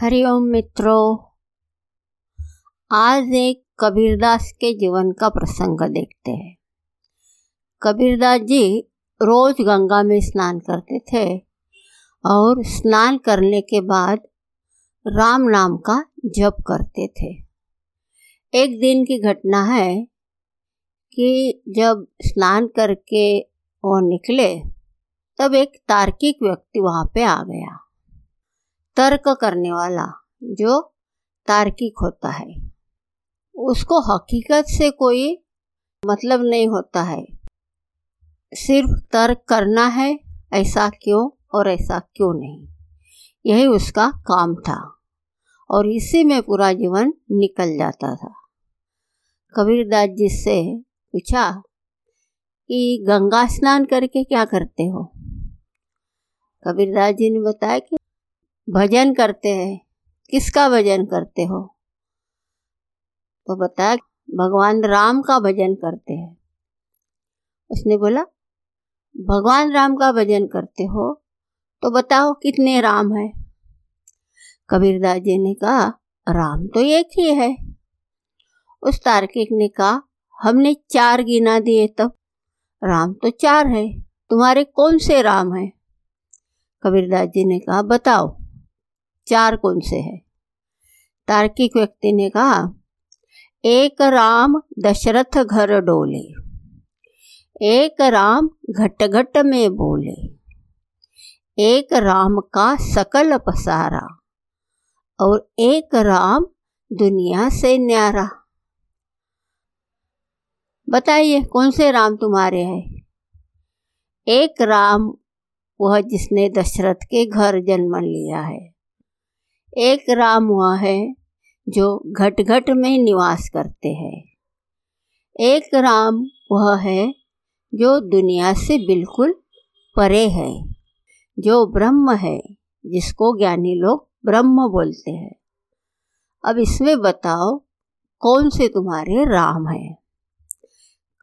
हरिओम मित्रों, आज एक कबीरदास के जीवन का प्रसंग देखते हैं। कबीरदास जी रोज गंगा में स्नान करते थे और स्नान करने के बाद राम नाम का जप करते थे। एक दिन की घटना है कि जब स्नान करके वो निकले, तब एक तार्किक व्यक्ति वहाँ पे आ गया। तर्क करने वाला जो तार्किक होता है। उसको हकीकत से कोई मतलब नहीं होता है। सिर्फ़ तर्क करना है, ऐसा क्यों और ऐसा क्यों नहीं। यही उसका काम था और इसी में पूरा जीवन निकल जाता था। कबीरदास जी से पूछा कि गंगा स्नान करके क्या करते हो? कबीरदास जी ने बताया कि भजन करते हैं। किसका भजन करते हो? तो बताया भगवान राम का भजन करते हैं। उसने बोला, भगवान राम का भजन करते हो? तो बताओ कितने राम है? कबीरदास जी ने कहा, राम तो एक ही है। उस तार्किक ने कहा, हमने चार गिना दिए तब राम तो चार है। तुम्हारे कौन से राम है? कबीरदास जी ने कहा, बताओ। चार कौन से है? तार्किक व्यक्ति ने कहा, एक राम दशरथ घर डोले, एक राम घट घट में बोले, एक राम का सकल पसारा और एक राम दुनिया से न्यारा। बताइए, कौन से राम तुम्हारे हैं? एक राम वह जिसने दशरथ के घर जन्म लिया है। एक राम वह है, जो घट घट में निवास करते हैं। एक राम वह है, जो दुनिया से बिल्कुल परे है, जो ब्रह्म है, जिसको ज्ञानी लोग ब्रह्म बोलते हैं। अब इसमें बताओ, कौन से तुम्हारे राम हैं?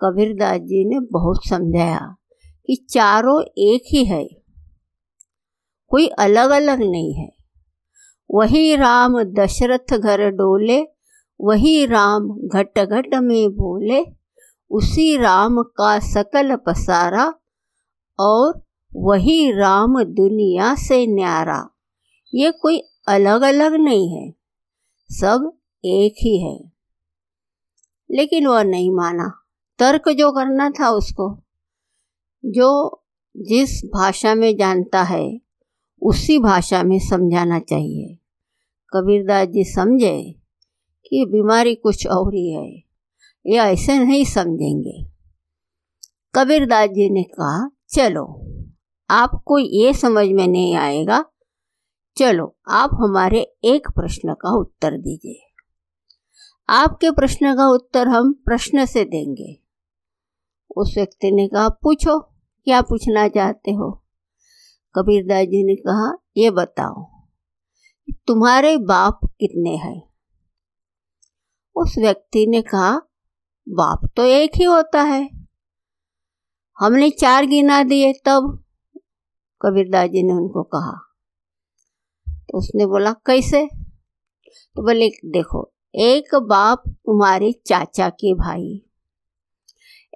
कबीरदास जी ने बहुत समझाया कि चारों एक ही है। कोई अलग अलग नहीं है। वही राम दशरथ घर डोले, वही राम घट घट में बोले, उसी राम का सकल पसारा और वही राम दुनिया से न्यारा। ये कोई अलग अलग नहीं है, सब एक ही है। लेकिन वह नहीं माना। तर्क जो करना था उसको, जो जिस भाषा में जानता है उसी भाषा में समझाना चाहिए। कबीरदास जी समझे कि बीमारी कुछ और ही है, ये ऐसे नहीं समझेंगे। कबीरदास जी ने कहा, चलो, आपको ये समझ में नहीं आएगा। चलो, आप हमारे एक प्रश्न का उत्तर दीजिए। आपके प्रश्न का उत्तर हम प्रश्न से देंगे। उस व्यक्ति ने कहा, पूछो, क्या पूछना चाहते हो? कबीरदास जी ने कहा, ये बताओ, तुम्हारे बाप कितने हैं? उस व्यक्ति ने कहा, बाप तो एक ही होता है। हमने चार गिना दिए तब। कबीरदास जी ने उनको कहा। तो उसने बोला, कैसे? तो बोले, देखो, एक बाप तुम्हारे चाचा के भाई,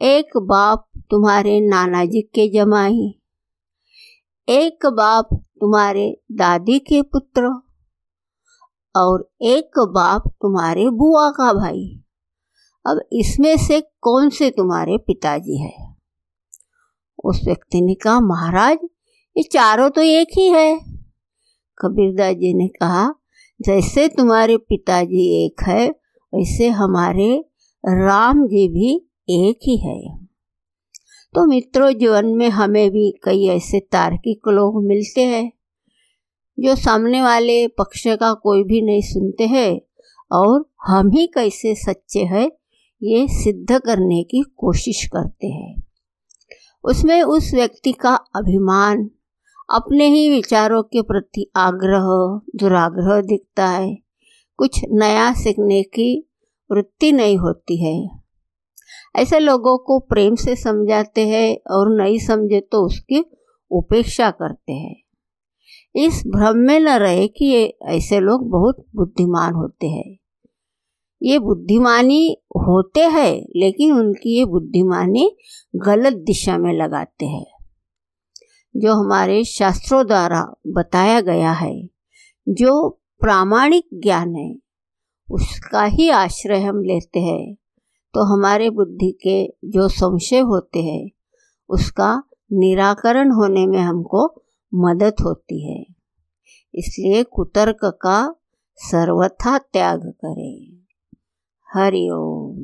एक बाप तुम्हारे नाना जी के जमाई एक बाप तुम्हारे दादी के पुत्र और एक बाप तुम्हारे बुआ का भाई। अब इसमें से कौन से तुम्हारे पिताजी है? उस व्यक्ति ने कहा, महाराज, ये चारों तो एक ही है। कबीरदास जी ने कहा, जैसे तुम्हारे पिताजी एक है, वैसे हमारे राम जी भी एक ही है। तो मित्रों, जीवन में हमें भी कई ऐसे तार्किक लोग मिलते हैं, जो सामने वाले पक्ष का कोई भी नहीं सुनते हैं, और हम ही कैसे सच्चे हैं, ये सिद्ध करने की कोशिश करते हैं। उसमें उस व्यक्ति का अभिमान, अपने ही विचारों के प्रति आग्रह, दुराग्रह दिखता है। कुछ नया सीखने की वृत्ति नहीं होती है। ऐसे लोगों को प्रेम से समझाते हैं और नहीं समझे तो उसकी उपेक्षा करते हैं। इस भ्रम में न रहे कि ये ऐसे लोग बहुत बुद्धिमान होते हैं। ये बुद्धिमानी होते हैं, लेकिन उनकी ये बुद्धिमानी गलत दिशा में लगाते हैं। जो हमारे शास्त्रों द्वारा बताया गया है, जो प्रामाणिक ज्ञान है, उसका ही आश्रय हम लेते हैं। तो हमारे बुद्धि के जो संशय होते हैं, उसका निराकरण होने में हमको मदद होती है। इसलिए कुतर्क का सर्वथा त्याग करें। हरिओम